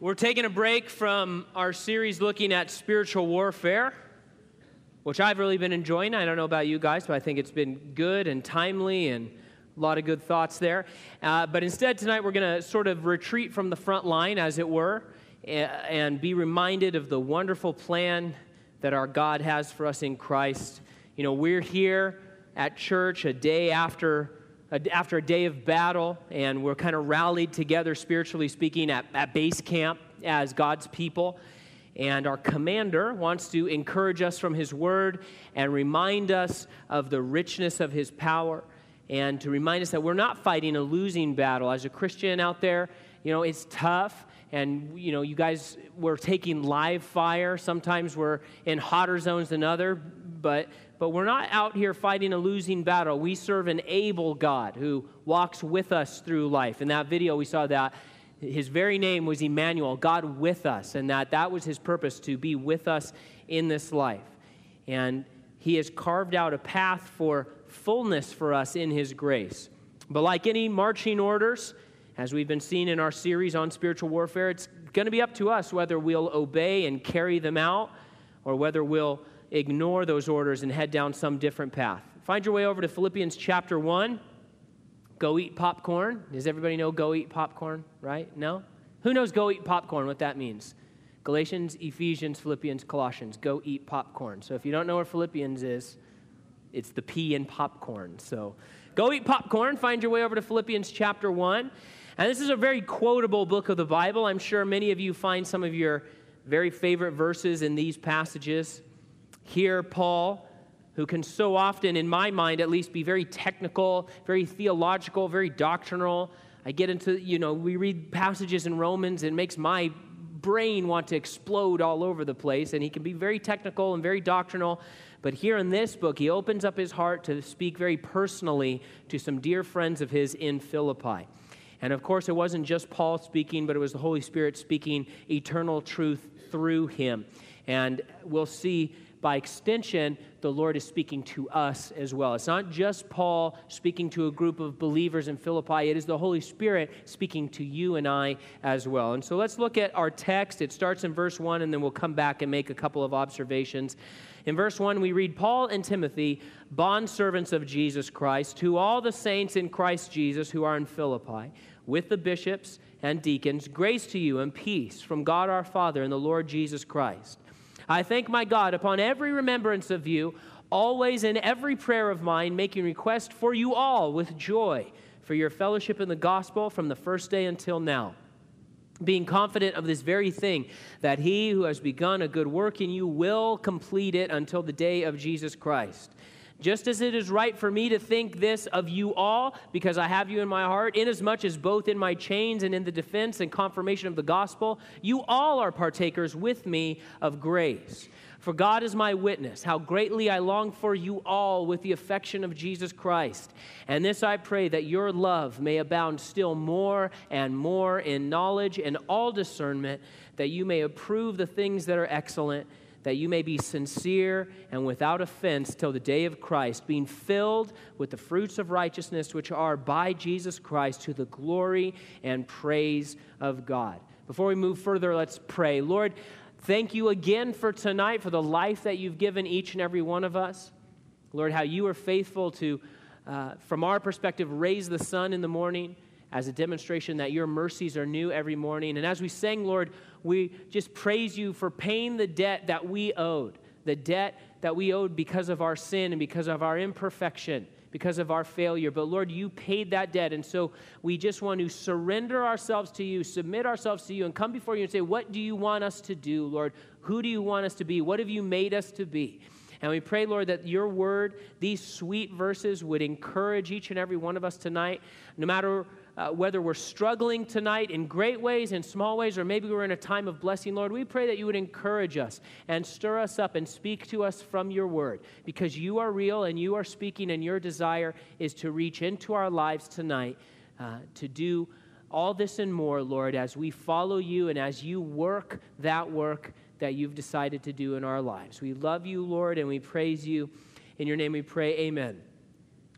We're taking a break from our series looking at spiritual warfare, which I've really been enjoying. I don't know about you guys, but I think it's been good and timely and a lot of good thoughts there. Uh, but instead, tonight we're going to sort of retreat from the front line, as it were, and be reminded of the wonderful plan that our God has for us in Christ. You know, we're here at church a day after after a day of battle, and we're kind of rallied together, spiritually speaking, at, at base camp as God's people. And our commander wants to encourage us from his word and remind us of the richness of his power and to remind us that we're not fighting a losing battle. As a Christian out there, you know, it's tough. And, you know, you guys, we're taking live fire. Sometimes we're in hotter zones than other, but but we're not out here fighting a losing battle. We serve an able God who walks with us through life. In that video, we saw that his very name was Emmanuel, God with us, and that that was his purpose to be with us in this life. And he has carved out a path for fullness for us in his grace. But like any marching orders, as we've been seeing in our series on spiritual warfare, it's going to be up to us whether we'll obey and carry them out or whether we'll ignore those orders and head down some different path. Find your way over to Philippians chapter 1. Go eat popcorn. Does everybody know go eat popcorn, right? No? Who knows go eat popcorn, what that means? Galatians, Ephesians, Philippians, Colossians. Go eat popcorn. So if you don't know where Philippians is, it's the P in popcorn. So go eat popcorn. Find your way over to Philippians chapter 1. And this is a very quotable book of the Bible. I'm sure many of you find some of your very favorite verses in these passages. Here, Paul, who can so often, in my mind at least, be very technical, very theological, very doctrinal. I get into, you know, we read passages in Romans, and it makes my brain want to explode all over the place, and he can be very technical and very doctrinal. But here in this book, he opens up his heart to speak very personally to some dear friends of his in Philippi. And of course, it wasn't just Paul speaking, but it was the Holy Spirit speaking eternal truth through him. And we'll see by extension, the Lord is speaking to us as well. It's not just Paul speaking to a group of believers in Philippi, it is the Holy Spirit speaking to you and I as well. And so let's look at our text. It starts in verse 1, and then we'll come back and make a couple of observations. In verse 1, we read Paul and Timothy, bondservants of Jesus Christ, to all the saints in Christ Jesus who are in Philippi, with the bishops and deacons, grace to you and peace from God our Father and the Lord Jesus Christ. I thank my God upon every remembrance of you, always in every prayer of mine, making request for you all with joy for your fellowship in the gospel from the first day until now. Being confident of this very thing, that he who has begun a good work in you will complete it until the day of Jesus Christ. Just as it is right for me to think this of you all, because I have you in my heart, inasmuch as both in my chains and in the defense and confirmation of the gospel, you all are partakers with me of grace. For God is my witness, how greatly I long for you all with the affection of Jesus Christ. And this I pray that your love may abound still more and more in knowledge and all discernment, that you may approve the things that are excellent that you may be sincere and without offense till the day of Christ, being filled with the fruits of righteousness which are by Jesus Christ to the glory and praise of God. Before we move further, let's pray. Lord, thank you again for tonight, for the life that you've given each and every one of us. Lord, how you are faithful to, uh, from our perspective, raise the sun in the morning as a demonstration that your mercies are new every morning. And as we sang, Lord, we just praise you for paying the debt that we owed, the debt that we owed because of our sin and because of our imperfection, because of our failure. But Lord, you paid that debt. And so we just want to surrender ourselves to you, submit ourselves to you, and come before you and say, What do you want us to do, Lord? Who do you want us to be? What have you made us to be? And we pray, Lord, that your word, these sweet verses, would encourage each and every one of us tonight, no matter uh, whether we're struggling tonight in great ways, in small ways, or maybe we're in a time of blessing, Lord, we pray that you would encourage us and stir us up and speak to us from your word because you are real and you are speaking, and your desire is to reach into our lives tonight uh, to do all this and more, Lord, as we follow you and as you work that work that you've decided to do in our lives. We love you, Lord, and we praise you. In your name we pray, amen.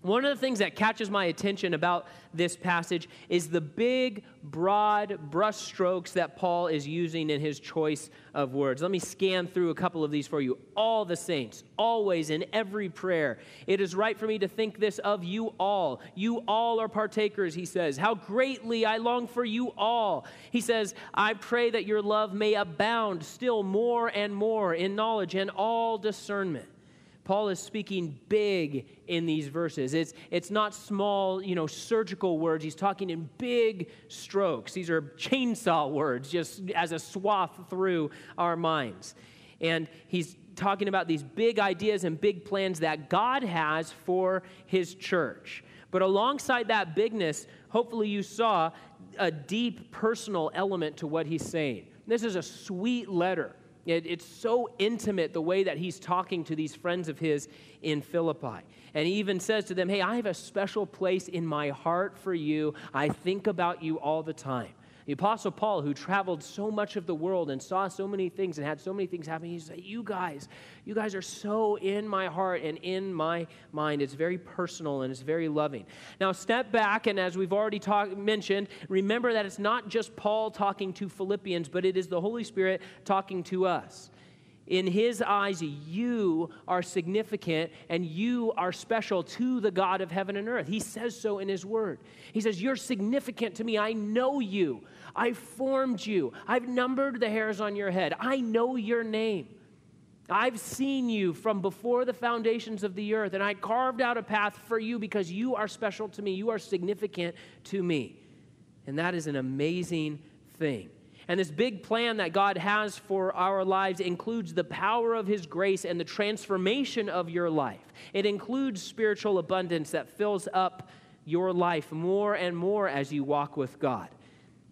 One of the things that catches my attention about this passage is the big, broad brushstrokes that Paul is using in his choice of words. Let me scan through a couple of these for you. All the saints, always in every prayer. It is right for me to think this of you all. You all are partakers, he says. How greatly I long for you all. He says, I pray that your love may abound still more and more in knowledge and all discernment Paul is speaking big in these verses. It's, it's not small, you know, surgical words. He's talking in big strokes. These are chainsaw words, just as a swath through our minds. And he's talking about these big ideas and big plans that God has for his church. But alongside that bigness, hopefully you saw a deep personal element to what he's saying. This is a sweet letter. It, it's so intimate the way that he's talking to these friends of his in Philippi. And he even says to them, Hey, I have a special place in my heart for you. I think about you all the time. The Apostle Paul, who traveled so much of the world and saw so many things and had so many things happen, he said, You guys, you guys are so in my heart and in my mind. It's very personal and it's very loving. Now, step back, and as we've already talk, mentioned, remember that it's not just Paul talking to Philippians, but it is the Holy Spirit talking to us. In his eyes, you are significant and you are special to the God of heaven and earth. He says so in his word. He says, You're significant to me. I know you. I formed you. I've numbered the hairs on your head. I know your name. I've seen you from before the foundations of the earth, and I carved out a path for you because you are special to me. You are significant to me. And that is an amazing thing. And this big plan that God has for our lives includes the power of His grace and the transformation of your life. It includes spiritual abundance that fills up your life more and more as you walk with God.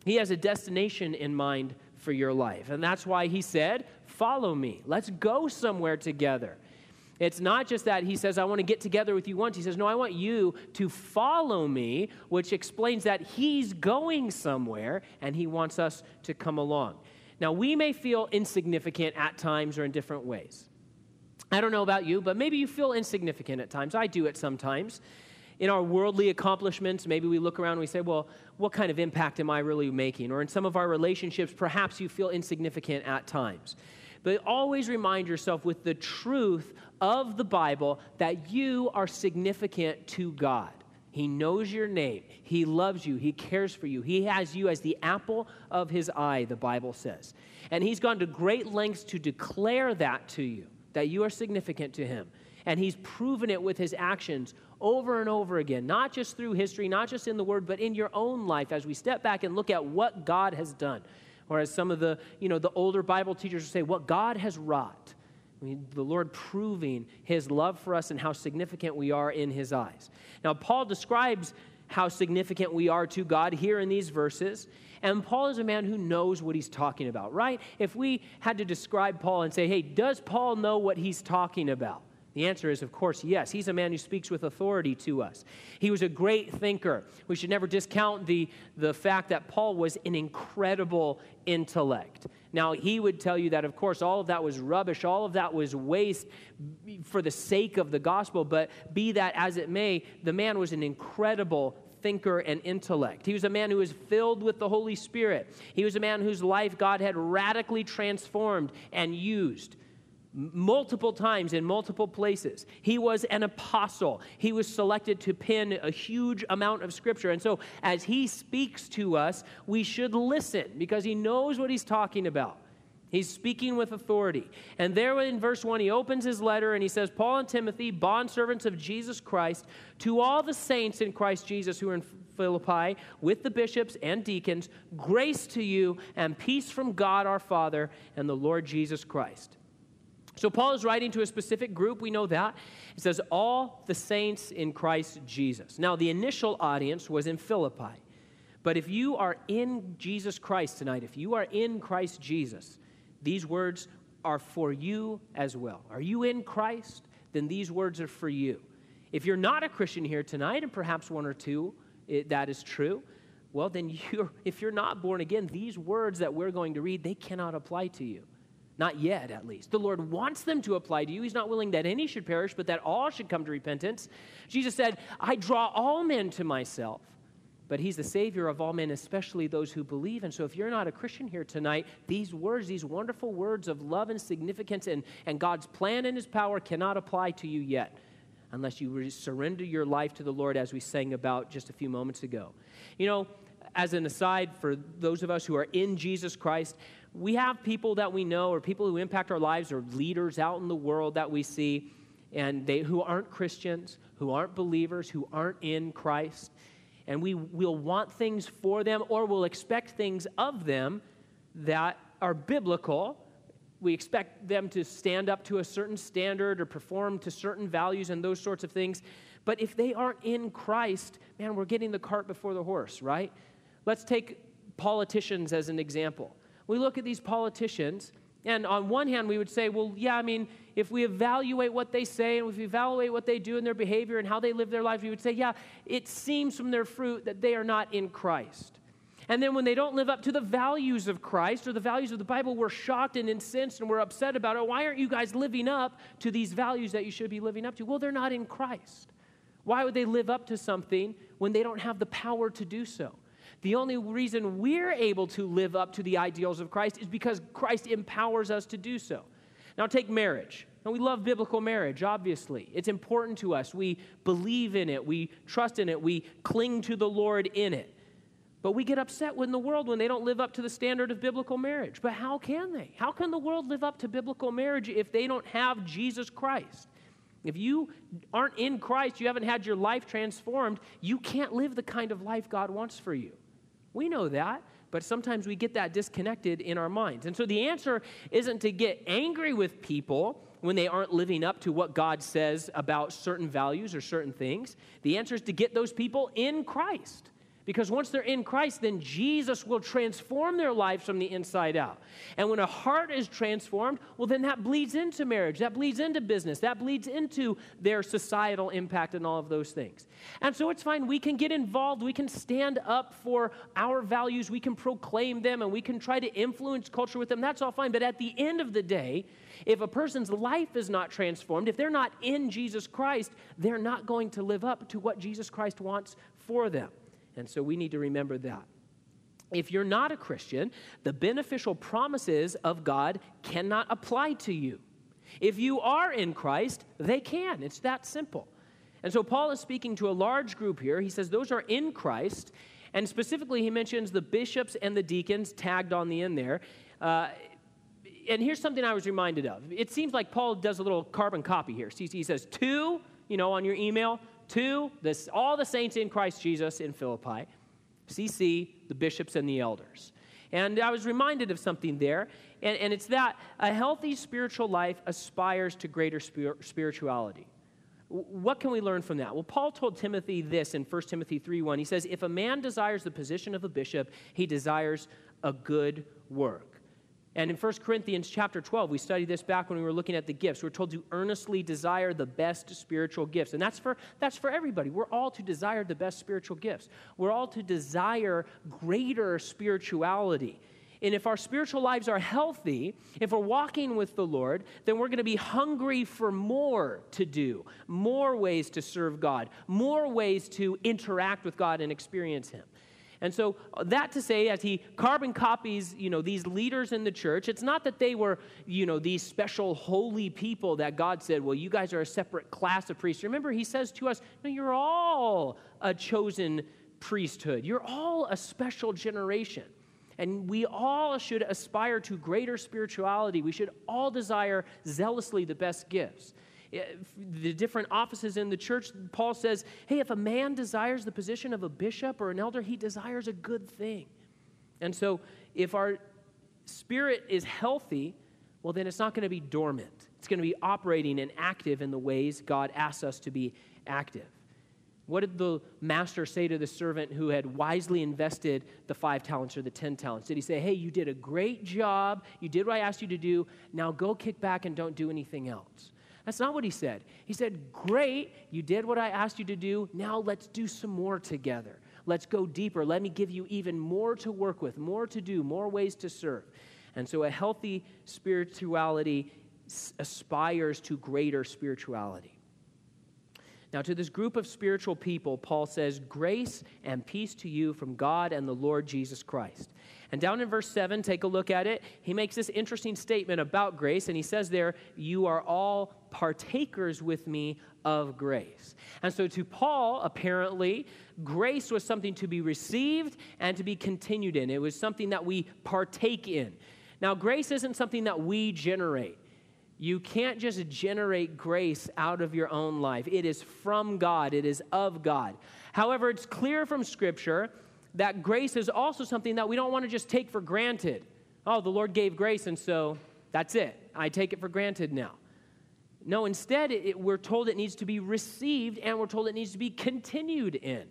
He has a destination in mind for your life. And that's why He said, Follow me. Let's go somewhere together. It's not just that he says, I want to get together with you once. He says, No, I want you to follow me, which explains that he's going somewhere and he wants us to come along. Now, we may feel insignificant at times or in different ways. I don't know about you, but maybe you feel insignificant at times. I do it sometimes. In our worldly accomplishments, maybe we look around and we say, Well, what kind of impact am I really making? Or in some of our relationships, perhaps you feel insignificant at times. But always remind yourself with the truth of the Bible that you are significant to God. He knows your name. He loves you. He cares for you. He has you as the apple of his eye, the Bible says. And he's gone to great lengths to declare that to you, that you are significant to him. And he's proven it with his actions over and over again, not just through history, not just in the word, but in your own life as we step back and look at what God has done. Or as some of the, you know, the older Bible teachers say, what God has wrought. The Lord proving his love for us and how significant we are in his eyes. Now, Paul describes how significant we are to God here in these verses. And Paul is a man who knows what he's talking about, right? If we had to describe Paul and say, hey, does Paul know what he's talking about? The answer is, of course, yes. He's a man who speaks with authority to us. He was a great thinker. We should never discount the, the fact that Paul was an incredible intellect. Now, he would tell you that, of course, all of that was rubbish, all of that was waste for the sake of the gospel, but be that as it may, the man was an incredible thinker and intellect. He was a man who was filled with the Holy Spirit. He was a man whose life God had radically transformed and used multiple times in multiple places. He was an apostle. He was selected to pen a huge amount of scripture. And so, as he speaks to us, we should listen because he knows what he's talking about. He's speaking with authority. And there in verse 1, he opens his letter and he says, Paul and Timothy, bondservants of Jesus Christ, to all the saints in Christ Jesus who are in Philippi, with the bishops and deacons, grace to you and peace from God our Father and the Lord Jesus Christ. So Paul is writing to a specific group, we know that. It says, All the saints in Christ Jesus. Now, the initial audience was in Philippi. But if you are in Jesus Christ tonight, if you are in Christ Jesus, these words are for you as well. Are you in Christ? Then these words are for you. If you're not a Christian here tonight, and perhaps one or two, it, that is true, well, then you're, if you're not born again, these words that we're going to read, they cannot apply to you Not yet, at least. The Lord wants them to apply to you. He's not willing that any should perish, but that all should come to repentance. Jesus said, I draw all men to myself. But he's the Savior of all men, especially those who believe. And so, if you're not a Christian here tonight, these words, these wonderful words of love and significance and, and God's plan and his power cannot apply to you yet unless you surrender your life to the Lord, as we sang about just a few moments ago. You know, as an aside, for those of us who are in Jesus Christ, we have people that we know or people who impact our lives or leaders out in the world that we see and they who aren't Christians, who aren't believers, who aren't in Christ. And we will want things for them or we'll expect things of them that are biblical. We expect them to stand up to a certain standard or perform to certain values and those sorts of things. But if they aren't in Christ, man, we're getting the cart before the horse, right? Let's take politicians as an example we look at these politicians, and on one hand, we would say, well, yeah, I mean, if we evaluate what they say and if we evaluate what they do in their behavior and how they live their life, we would say, yeah, it seems from their fruit that they are not in Christ. And then when they don't live up to the values of Christ or the values of the Bible, we're shocked and incensed and we're upset about it. Why aren't you guys living up to these values that you should be living up to? Well, they're not in Christ. Why would they live up to something when they don't have the power to do so? The only reason we're able to live up to the ideals of Christ is because Christ empowers us to do so. Now, take marriage. And we love biblical marriage, obviously. It's important to us. We believe in it, we trust in it, we cling to the Lord in it. But we get upset in the world when they don't live up to the standard of biblical marriage. But how can they? How can the world live up to biblical marriage if they don't have Jesus Christ? If you aren't in Christ, you haven't had your life transformed, you can't live the kind of life God wants for you. We know that, but sometimes we get that disconnected in our minds. And so the answer isn't to get angry with people when they aren't living up to what God says about certain values or certain things. The answer is to get those people in Christ. Because once they're in Christ, then Jesus will transform their lives from the inside out. And when a heart is transformed, well, then that bleeds into marriage, that bleeds into business, that bleeds into their societal impact and all of those things. And so it's fine. We can get involved, we can stand up for our values, we can proclaim them, and we can try to influence culture with them. That's all fine. But at the end of the day, if a person's life is not transformed, if they're not in Jesus Christ, they're not going to live up to what Jesus Christ wants for them. And so we need to remember that. If you're not a Christian, the beneficial promises of God cannot apply to you. If you are in Christ, they can. It's that simple. And so Paul is speaking to a large group here. He says those are in Christ. And specifically, he mentions the bishops and the deacons tagged on the end there. Uh, and here's something I was reminded of. It seems like Paul does a little carbon copy here. He says, two, you know, on your email, to this, all the saints in Christ Jesus in Philippi, CC, the bishops and the elders. And I was reminded of something there, and, and it's that a healthy spiritual life aspires to greater spir- spirituality. What can we learn from that? Well, Paul told Timothy this in 1 Timothy 3:1. He says, If a man desires the position of a bishop, he desires a good work. And in 1 Corinthians chapter 12, we studied this back when we were looking at the gifts. We're told to earnestly desire the best spiritual gifts. And that's for, that's for everybody. We're all to desire the best spiritual gifts. We're all to desire greater spirituality. And if our spiritual lives are healthy, if we're walking with the Lord, then we're going to be hungry for more to do, more ways to serve God, more ways to interact with God and experience Him. And so uh, that to say, as he carbon copies, you know, these leaders in the church, it's not that they were, you know, these special holy people that God said, well, you guys are a separate class of priests. Remember, he says to us, no, you're all a chosen priesthood. You're all a special generation. And we all should aspire to greater spirituality. We should all desire zealously the best gifts the different offices in the church, Paul says, hey, if a man desires the position of a bishop or an elder, he desires a good thing. And so if our spirit is healthy, well, then it's not going to be dormant. It's going to be operating and active in the ways God asks us to be active. What did the master say to the servant who had wisely invested the five talents or the ten talents? Did he say, Hey, you did a great job. You did what I asked you to do. Now go kick back and don't do anything else? That's not what he said. He said, Great, you did what I asked you to do. Now let's do some more together. Let's go deeper. Let me give you even more to work with, more to do, more ways to serve. And so a healthy spirituality aspires to greater spirituality. Now, to this group of spiritual people, Paul says, Grace and peace to you from God and the Lord Jesus Christ. And down in verse 7, take a look at it. He makes this interesting statement about grace, and he says there, You are all partakers with me of grace. And so to Paul, apparently, grace was something to be received and to be continued in. It was something that we partake in. Now, grace isn't something that we generate. You can't just generate grace out of your own life. It is from God, it is of God. However, it's clear from Scripture that grace is also something that we don't want to just take for granted. Oh, the Lord gave grace, and so that's it. I take it for granted now. No, instead, it, we're told it needs to be received and we're told it needs to be continued in.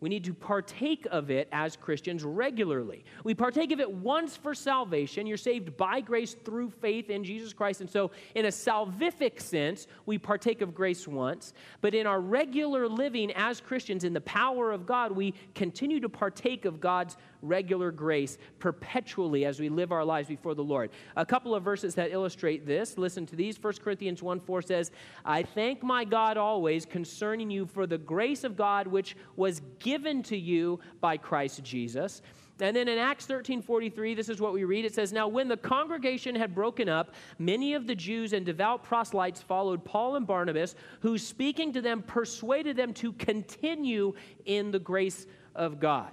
We need to partake of it as Christians regularly. We partake of it once for salvation. You're saved by grace through faith in Jesus Christ. And so, in a salvific sense, we partake of grace once. But in our regular living as Christians, in the power of God, we continue to partake of God's regular grace perpetually as we live our lives before the Lord. A couple of verses that illustrate this. Listen to these. 1 Corinthians 1 4 says, I thank my God always concerning you for the grace of God which was given to you by Christ Jesus. And then in Acts 13 43, this is what we read. It says, Now when the congregation had broken up, many of the Jews and devout proselytes followed Paul and Barnabas, who speaking to them persuaded them to continue in the grace of God.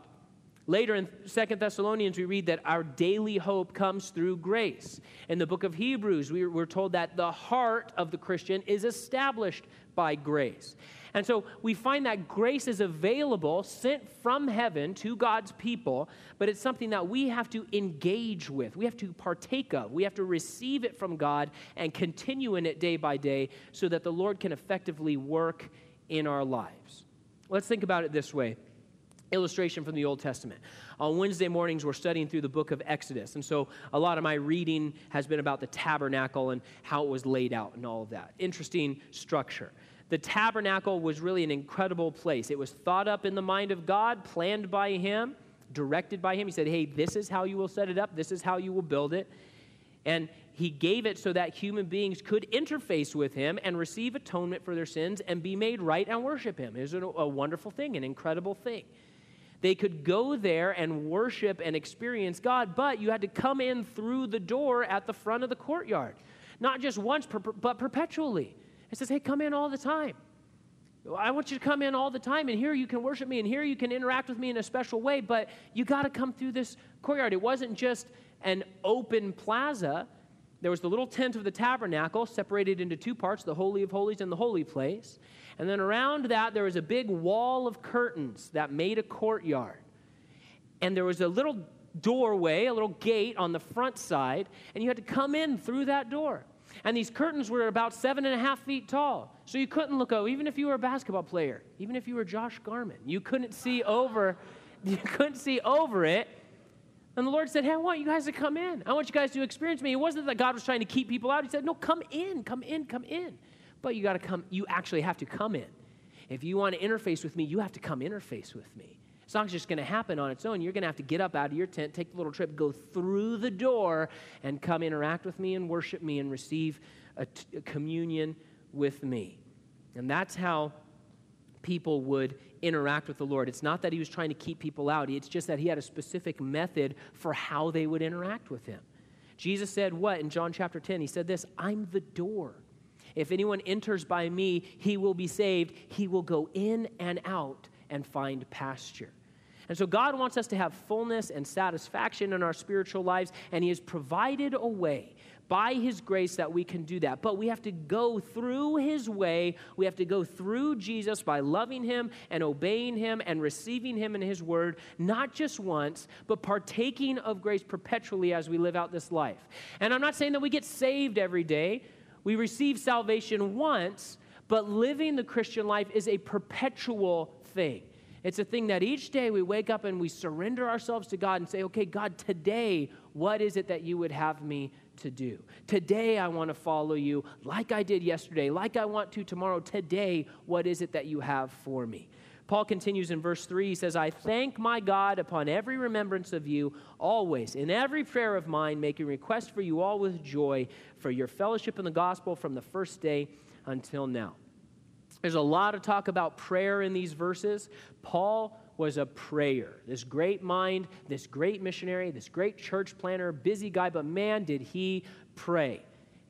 Later in Second Thessalonians, we read that our daily hope comes through grace. In the book of Hebrews, we're told that the heart of the Christian is established by grace. And so we find that grace is available, sent from heaven to God's people, but it's something that we have to engage with. We have to partake of. We have to receive it from God and continue in it day by day so that the Lord can effectively work in our lives. Let's think about it this way illustration from the Old Testament. On Wednesday mornings, we're studying through the book of Exodus. And so a lot of my reading has been about the tabernacle and how it was laid out and all of that. Interesting structure. The tabernacle was really an incredible place. It was thought up in the mind of God, planned by Him, directed by Him. He said, Hey, this is how you will set it up, this is how you will build it. And he gave it so that human beings could interface with him and receive atonement for their sins and be made right and worship him. It was a, wonderful thing, an incredible thing. They could go there and worship and experience God, but you had to come in through the door at the front of the courtyard. Not just once, but perpetually. It says, hey, come in all the time. I want you to come in all the time, and here you can worship me, and here you can interact with me in a special way, but you got to come through this courtyard. It wasn't just an open plaza. There was the little tent of the tabernacle separated into two parts the Holy of Holies and the Holy Place. And then around that, there was a big wall of curtains that made a courtyard. And there was a little doorway, a little gate on the front side, and you had to come in through that door. And these curtains were about seven and a half feet tall. So you couldn't look over, even if you were a basketball player, even if you were Josh Garman, you couldn't see over, you couldn't see over it. And the Lord said, Hey, I want you guys to come in. I want you guys to experience me. It wasn't that God was trying to keep people out. He said, No, come in, come in, come in. But you got to come, you actually have to come in. If you want to interface with me, you have to come interface with me. It's not just going to happen on its own. You're going to have to get up out of your tent, take the little trip, go through the door, and come interact with me and worship me and receive a, t- a communion with me. And that's how people would interact with the Lord. It's not that he was trying to keep people out, it's just that he had a specific method for how they would interact with him. Jesus said, What? In John chapter 10, he said this I'm the door. If anyone enters by me, he will be saved. He will go in and out and find pasture. And so God wants us to have fullness and satisfaction in our spiritual lives, and He has provided a way by His grace that we can do that. But we have to go through His way. We have to go through Jesus by loving Him and obeying Him and receiving Him in His Word, not just once, but partaking of grace perpetually as we live out this life. And I'm not saying that we get saved every day. We receive salvation once, but living the Christian life is a perpetual thing. It's a thing that each day we wake up and we surrender ourselves to God and say, okay, God, today, what is it that you would have me to do? Today, I want to follow you like I did yesterday, like I want to tomorrow. Today, what is it that you have for me? Paul continues in verse 3. He says, I thank my God upon every remembrance of you, always, in every prayer of mine, making request for you all with joy for your fellowship in the gospel from the first day until now. There's a lot of talk about prayer in these verses. Paul was a prayer. This great mind, this great missionary, this great church planner, busy guy, but man, did he pray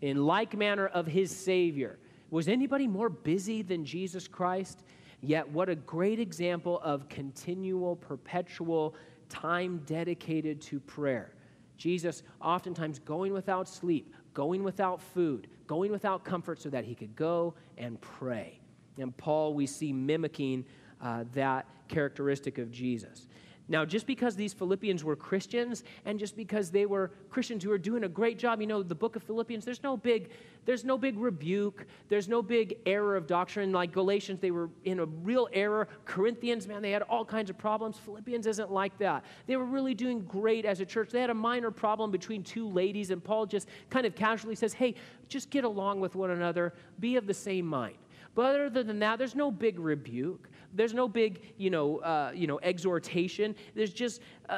in like manner of his Savior. Was anybody more busy than Jesus Christ? Yet, what a great example of continual, perpetual time dedicated to prayer. Jesus oftentimes going without sleep, going without food, going without comfort so that he could go and pray. And Paul, we see mimicking uh, that characteristic of Jesus. Now, just because these Philippians were Christians and just because they were Christians who were doing a great job, you know, the book of Philippians, there's no big, there's no big rebuke, there's no big error of doctrine. Like Galatians, they were in a real error. Corinthians, man, they had all kinds of problems. Philippians isn't like that. They were really doing great as a church. They had a minor problem between two ladies, and Paul just kind of casually says, Hey, just get along with one another, be of the same mind. But other than that, there's no big rebuke. There's no big, you know, uh, you know, exhortation. There's just a,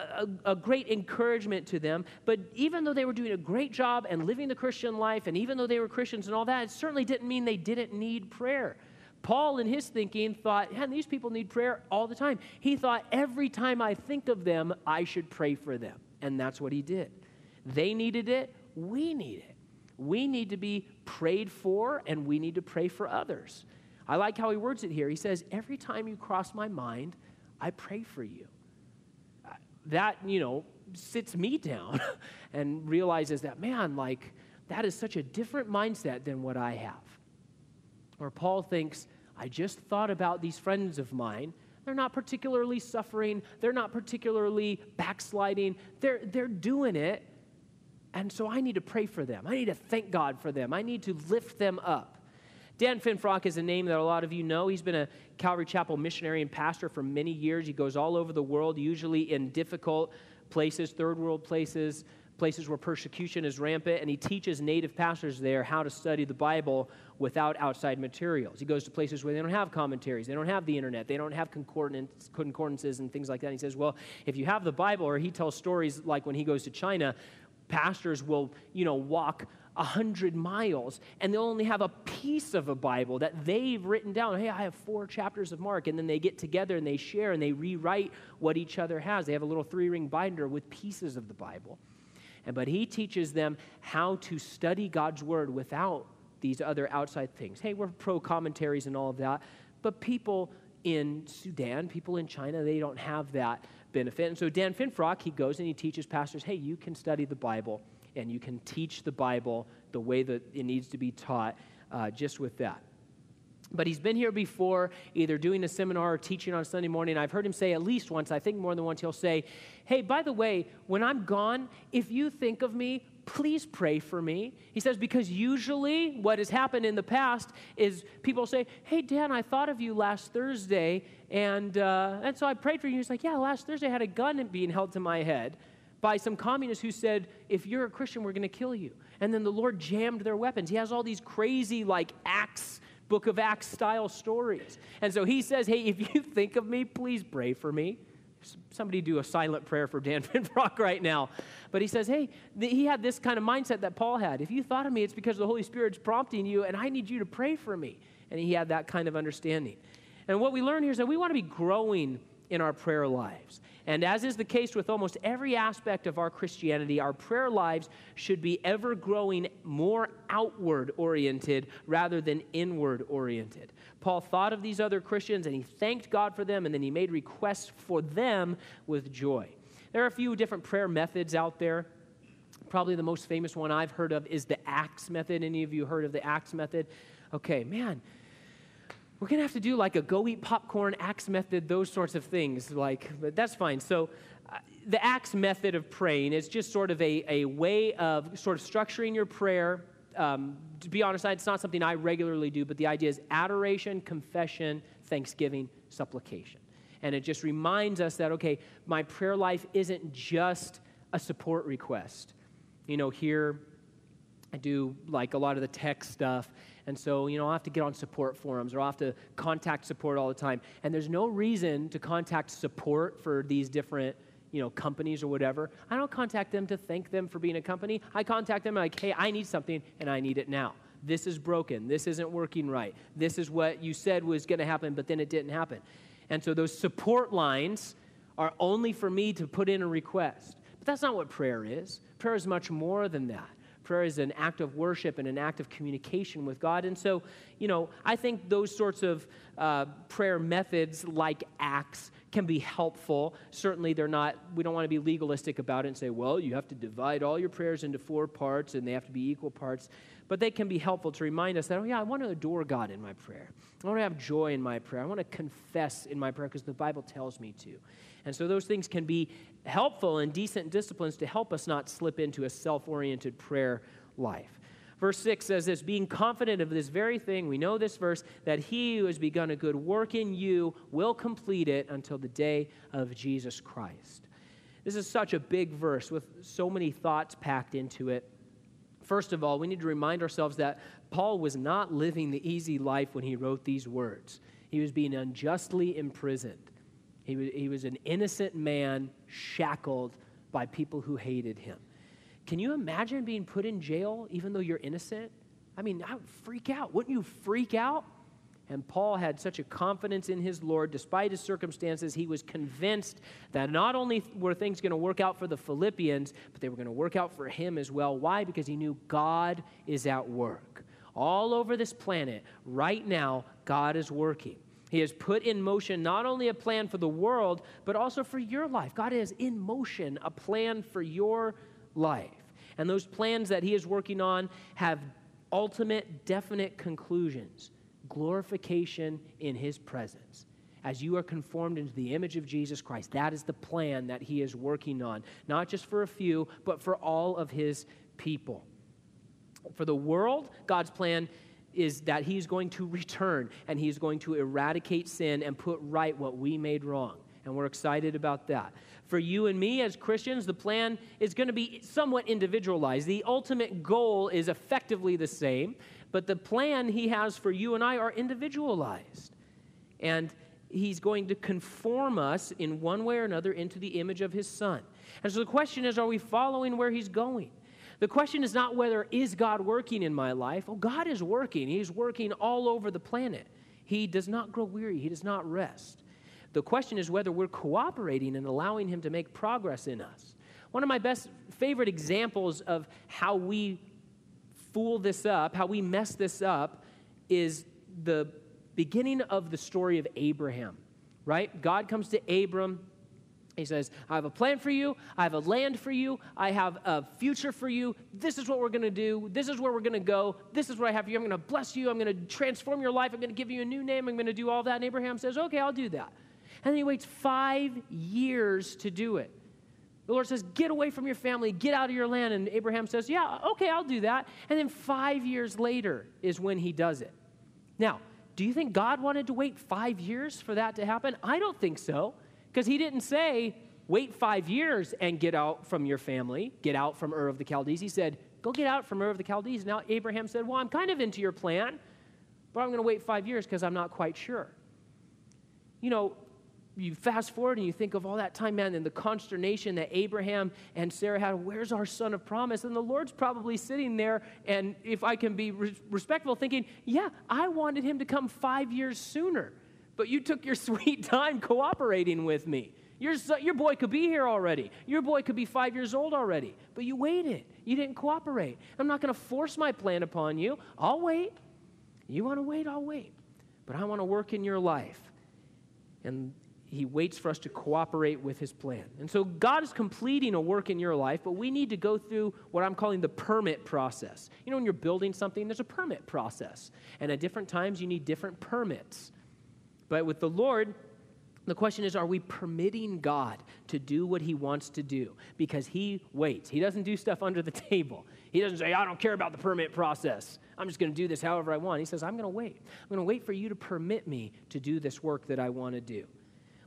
a, a great encouragement to them. But even though they were doing a great job and living the Christian life, and even though they were Christians and all that, it certainly didn't mean they didn't need prayer. Paul, in his thinking, thought, man, these people need prayer all the time. He thought, every time I think of them, I should pray for them. And that's what he did. They needed it, we need it. We need to be prayed for, and we need to pray for others. I like how he words it here. He says, Every time you cross my mind, I pray for you. Uh, that, you know, sits me down and realizes that, man, like, that is such a different mindset than what I have. Or Paul thinks, I just thought about these friends of mine. They're not particularly suffering, they're not particularly backsliding, they're, they're doing it. And so I need to pray for them. I need to thank God for them. I need to lift them up. Dan Finfrock is a name that a lot of you know. He's been a Calvary Chapel missionary and pastor for many years. He goes all over the world, usually in difficult places, third world places, places where persecution is rampant, and he teaches native pastors there how to study the Bible without outside materials. He goes to places where they don't have commentaries, they don't have the internet, they don't have concordances and things like that. And he says, Well, if you have the Bible, or he tells stories like when he goes to China, pastors will, you know, walk 100 miles and they'll only have a piece of a Bible that they've written down. Hey, I have four chapters of Mark. And then they get together and they share and they rewrite what each other has. They have a little three ring binder with pieces of the Bible. And, but he teaches them how to study God's word without these other outside things. Hey, we're pro commentaries and all of that, but people in Sudan, people in China, they don't have that benefit. And so Dan Finfrock, he goes and he teaches pastors, hey, you can study the Bible and you can teach the Bible the way that it needs to be taught uh, just with that. But he's been here before, either doing a seminar or teaching on Sunday morning. I've heard him say at least once, I think more than once, he'll say, Hey, by the way, when I'm gone, if you think of me, please pray for me. He says, because usually what has happened in the past is people say, Hey, Dan, I thought of you last Thursday, and, uh, and so I prayed for you. He's like, Yeah, last Thursday I had a gun being held to my head by some communists who said, if you're a Christian, we're going to kill you. And then the Lord jammed their weapons. He has all these crazy, like, Acts, book of Acts style stories. And so he says, hey, if you think of me, please pray for me. Somebody do a silent prayer for Dan Finfrock right now. But he says, hey, he had this kind of mindset that Paul had. If you thought of me, it's because the Holy Spirit's prompting you, and I need you to pray for me. And he had that kind of understanding. And what we learn here is that we want to be growing in our prayer lives. And as is the case with almost every aspect of our Christianity, our prayer lives should be ever growing more outward oriented rather than inward oriented. Paul thought of these other Christians and he thanked God for them and then he made requests for them with joy. There are a few different prayer methods out there. Probably the most famous one I've heard of is the Acts method. Any of you heard of the Acts method? Okay, man, we're going to have to do like a go eat popcorn, Acts method, those sorts of things. Like, but that's fine. So, uh, the Acts method of praying is just sort of a, a way of sort of structuring your prayer. Um, to be honest, it's not something I regularly do, but the idea is adoration, confession, thanksgiving, supplication. And it just reminds us that, okay, my prayer life isn't just a support request. You know, here I do like a lot of the tech stuff. And so, you know, I have to get on support forums or I have to contact support all the time. And there's no reason to contact support for these different, you know, companies or whatever. I don't contact them to thank them for being a company. I contact them like, hey, I need something and I need it now. This is broken. This isn't working right. This is what you said was going to happen, but then it didn't happen. And so those support lines are only for me to put in a request. But that's not what prayer is. Prayer is much more than that. Prayer is an act of worship and an act of communication with God. And so, you know, I think those sorts of uh, prayer methods like acts can be helpful. Certainly, they're not, we don't want to be legalistic about it and say, well, you have to divide all your prayers into four parts and they have to be equal parts. But they can be helpful to remind us that, oh, yeah, I want to adore God in my prayer. I want to have joy in my prayer. I want to confess in my prayer because the Bible tells me to. And so those things can be helpful and decent disciplines to help us not slip into a self oriented prayer life. Verse 6 says this being confident of this very thing, we know this verse, that he who has begun a good work in you will complete it until the day of Jesus Christ. This is such a big verse with so many thoughts packed into it. First of all, we need to remind ourselves that Paul was not living the easy life when he wrote these words. He was being unjustly imprisoned. He was, he was an innocent man shackled by people who hated him. Can you imagine being put in jail even though you're innocent? I mean, I would freak out. Wouldn't you freak out? And Paul had such a confidence in his Lord, despite his circumstances, he was convinced that not only were things going to work out for the Philippians, but they were going to work out for him as well. Why? Because he knew God is at work. All over this planet, right now, God is working. He has put in motion not only a plan for the world, but also for your life. God is in motion a plan for your life. And those plans that He is working on have ultimate, definite conclusions glorification in his presence. As you are conformed into the image of Jesus Christ, that is the plan that he is working on, not just for a few, but for all of his people. For the world, God's plan is that he's going to return and he's going to eradicate sin and put right what we made wrong. And we're excited about that. For you and me as Christians, the plan is going to be somewhat individualized. The ultimate goal is effectively the same, but the plan he has for you and I are individualized. And he's going to conform us in one way or another into the image of his son. And so the question is are we following where he's going? The question is not whether is God working in my life? Oh, God is working. He's working all over the planet. He does not grow weary. He does not rest. The question is whether we're cooperating and allowing him to make progress in us. One of my best favorite examples of how we fool this up, how we mess this up, is the beginning of the story of Abraham, right? God comes to Abram. He says, I have a plan for you. I have a land for you. I have a future for you. This is what we're going to do. This is where we're going to go. This is what I have for you. I'm going to bless you. I'm going to transform your life. I'm going to give you a new name. I'm going to do all that. And Abraham says, Okay, I'll do that. And then he waits five years to do it. The Lord says, Get away from your family, get out of your land. And Abraham says, Yeah, okay, I'll do that. And then five years later is when he does it. Now, do you think God wanted to wait five years for that to happen? I don't think so, because he didn't say, Wait five years and get out from your family, get out from Ur of the Chaldees. He said, Go get out from Ur of the Chaldees. Now, Abraham said, Well, I'm kind of into your plan, but I'm going to wait five years because I'm not quite sure. You know, you fast forward and you think of all that time, man, and the consternation that Abraham and Sarah had. Where's our son of promise? And the Lord's probably sitting there, and if I can be re- respectful, thinking, yeah, I wanted him to come five years sooner, but you took your sweet time cooperating with me. Your, your boy could be here already. Your boy could be five years old already, but you waited. You didn't cooperate. I'm not going to force my plan upon you. I'll wait. You want to wait? I'll wait. But I want to work in your life. And he waits for us to cooperate with his plan. And so God is completing a work in your life, but we need to go through what I'm calling the permit process. You know, when you're building something, there's a permit process. And at different times, you need different permits. But with the Lord, the question is, are we permitting God to do what he wants to do? Because he waits. He doesn't do stuff under the table. He doesn't say, I don't care about the permit process. I'm just going to do this however I want. He says, I'm going to wait. I'm going to wait for you to permit me to do this work that I want to do.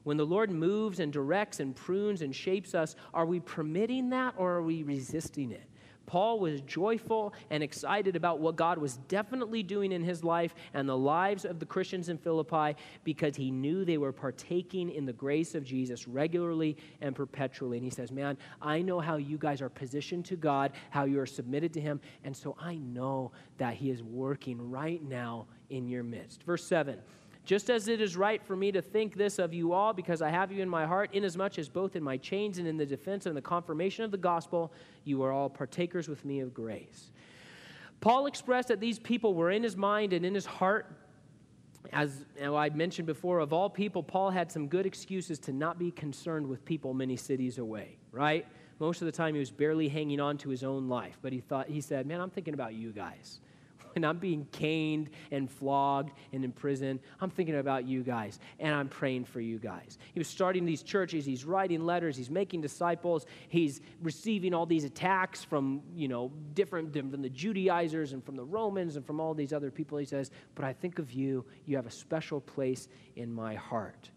When the Lord moves and directs and prunes and shapes us, are we permitting that or are we resisting it? Paul was joyful and excited about what God was definitely doing in his life and the lives of the Christians in Philippi because he knew they were partaking in the grace of Jesus regularly and perpetually. And he says, Man, I know how you guys are positioned to God, how you are submitted to him, and so I know that he is working right now in your midst. Verse 7. Just as it is right for me to think this of you all, because I have you in my heart, inasmuch as both in my chains and in the defense and the confirmation of the gospel, you are all partakers with me of grace. Paul expressed that these people were in his mind and in his heart. As I mentioned before, of all people, Paul had some good excuses to not be concerned with people many cities away, right? Most of the time he was barely hanging on to his own life, but he thought he said, "Man, I'm thinking about you guys." When I'm being caned and flogged and in prison, I'm thinking about you guys and I'm praying for you guys. He was starting these churches, he's writing letters, he's making disciples, he's receiving all these attacks from, you know, different from the Judaizers and from the Romans and from all these other people. He says, But I think of you, you have a special place in my heart.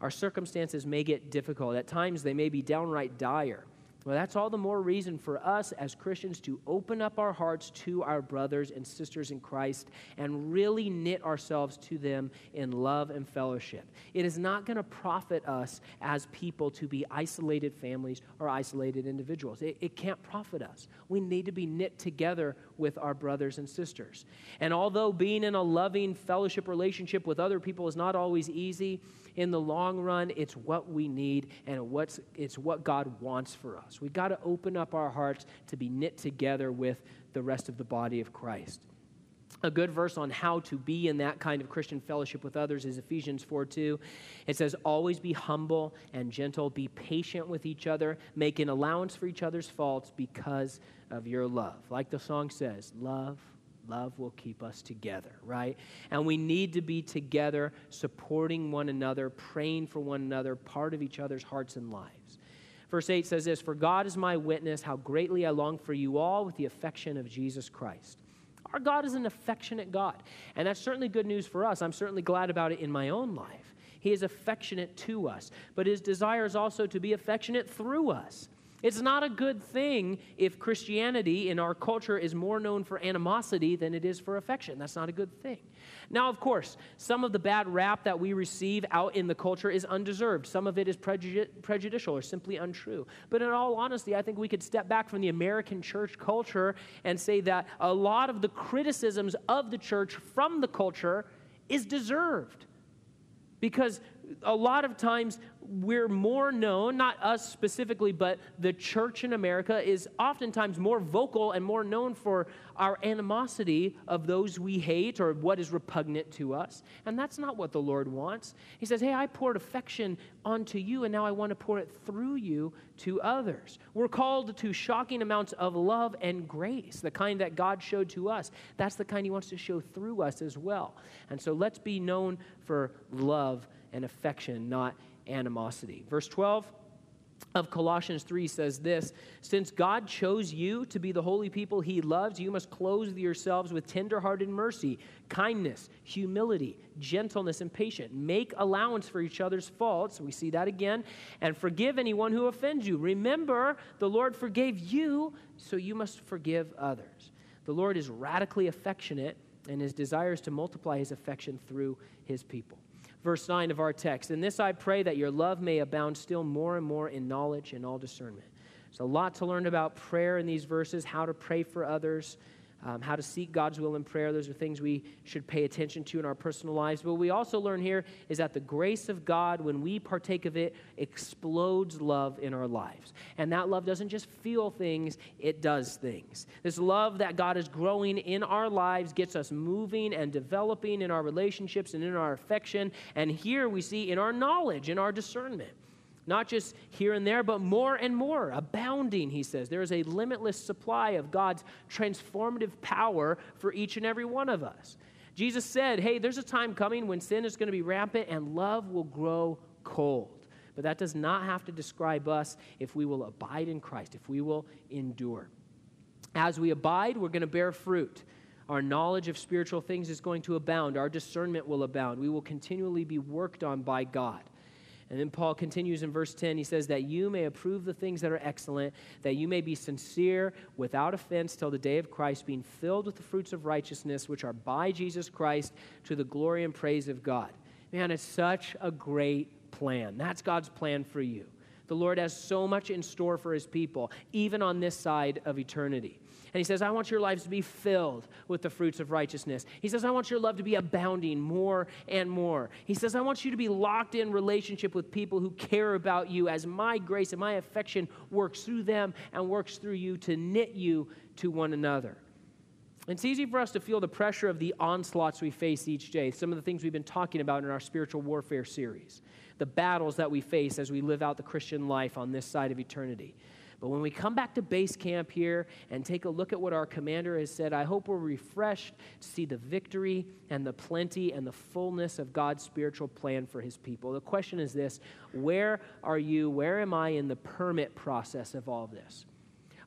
Our circumstances may get difficult. At times, they may be downright dire. Well, that's all the more reason for us as Christians to open up our hearts to our brothers and sisters in Christ and really knit ourselves to them in love and fellowship. It is not going to profit us as people to be isolated families or isolated individuals. It, it can't profit us. We need to be knit together with our brothers and sisters. And although being in a loving fellowship relationship with other people is not always easy, in the long run, it's what we need and what's, it's what God wants for us. We've got to open up our hearts to be knit together with the rest of the body of Christ. A good verse on how to be in that kind of Christian fellowship with others is Ephesians 4 2. It says, Always be humble and gentle, be patient with each other, make an allowance for each other's faults because of your love. Like the song says, love Love will keep us together, right? And we need to be together, supporting one another, praying for one another, part of each other's hearts and lives. Verse 8 says this For God is my witness, how greatly I long for you all with the affection of Jesus Christ. Our God is an affectionate God. And that's certainly good news for us. I'm certainly glad about it in my own life. He is affectionate to us, but his desire is also to be affectionate through us. It's not a good thing if Christianity in our culture is more known for animosity than it is for affection. That's not a good thing. Now, of course, some of the bad rap that we receive out in the culture is undeserved. Some of it is prejudicial or simply untrue. But in all honesty, I think we could step back from the American church culture and say that a lot of the criticisms of the church from the culture is deserved. Because a lot of times we're more known, not us specifically, but the church in America is oftentimes more vocal and more known for our animosity of those we hate or what is repugnant to us. And that's not what the Lord wants. He says, Hey, I poured affection onto you, and now I want to pour it through you to others. We're called to shocking amounts of love and grace, the kind that God showed to us. That's the kind He wants to show through us as well. And so let's be known for love and affection, not animosity. Verse 12 of Colossians 3 says this Since God chose you to be the holy people he loves, you must clothe yourselves with tenderhearted mercy, kindness, humility, gentleness, and patience. Make allowance for each other's faults. We see that again. And forgive anyone who offends you. Remember, the Lord forgave you, so you must forgive others. The Lord is radically affectionate, and his desire is to multiply his affection through his people verse 9 of our text. In this I pray that your love may abound still more and more in knowledge and all discernment. There's a lot to learn about prayer in these verses, how to pray for others, um, how to seek God's will in prayer. Those are things we should pay attention to in our personal lives. But we also learn here is that the grace of God, when we partake of it, explodes love in our lives. And that love doesn't just feel things, it does things. This love that God is growing in our lives gets us moving and developing in our relationships and in our affection. And here we see in our knowledge, in our discernment not just here and there, but more and more, abounding, he says. There is a limitless supply of God's transformative power for each and every one of us. Jesus said, Hey, there's a time coming when sin is going to be rampant and love will grow cold. But that does not have to describe us if we will abide in Christ, if we will endure. As we abide, we're going to bear fruit. Our knowledge of spiritual things is going to abound. Our discernment will abound. We will continually be worked on by God. And then Paul continues in verse 10. He says, That you may approve the things that are excellent, that you may be sincere, without offense, till the day of Christ, being filled with the fruits of righteousness, which are by Jesus Christ, to the glory and praise of God. Man, it's such a great plan. That's God's plan for you. The Lord has so much in store for his people, even on this side of eternity. And he says, I want your lives to be filled with the fruits of righteousness. He says, I want your love to be abounding more and more. He says, I want you to be locked in relationship with people who care about you as my grace and my affection works through them and works through you to knit you to one another. It's easy for us to feel the pressure of the onslaughts we face each day, some of the things we've been talking about in our spiritual warfare series, the battles that we face as we live out the Christian life on this side of eternity. But when we come back to base camp here and take a look at what our commander has said, I hope we're refreshed to see the victory and the plenty and the fullness of God's spiritual plan for his people. The question is this Where are you? Where am I in the permit process of all of this?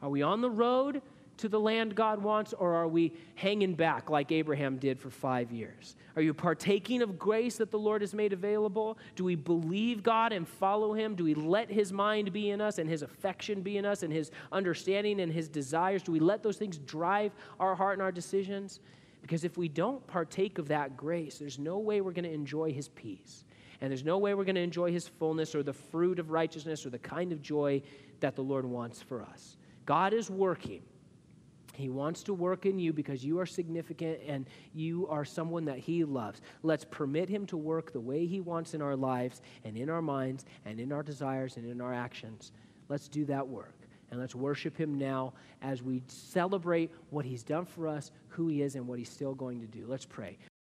Are we on the road to the land God wants, or are we hanging back like Abraham did for five years? Are you partaking of grace that the Lord has made available? Do we believe God and follow Him? Do we let His mind be in us and His affection be in us and His understanding and His desires? Do we let those things drive our heart and our decisions? Because if we don't partake of that grace, there's no way we're going to enjoy His peace. And there's no way we're going to enjoy His fullness or the fruit of righteousness or the kind of joy that the Lord wants for us. God is working. He wants to work in you because you are significant and you are someone that He loves. Let's permit Him to work the way He wants in our lives and in our minds and in our desires and in our actions. Let's do that work. And let's worship Him now as we celebrate what He's done for us, who He is, and what He's still going to do. Let's pray.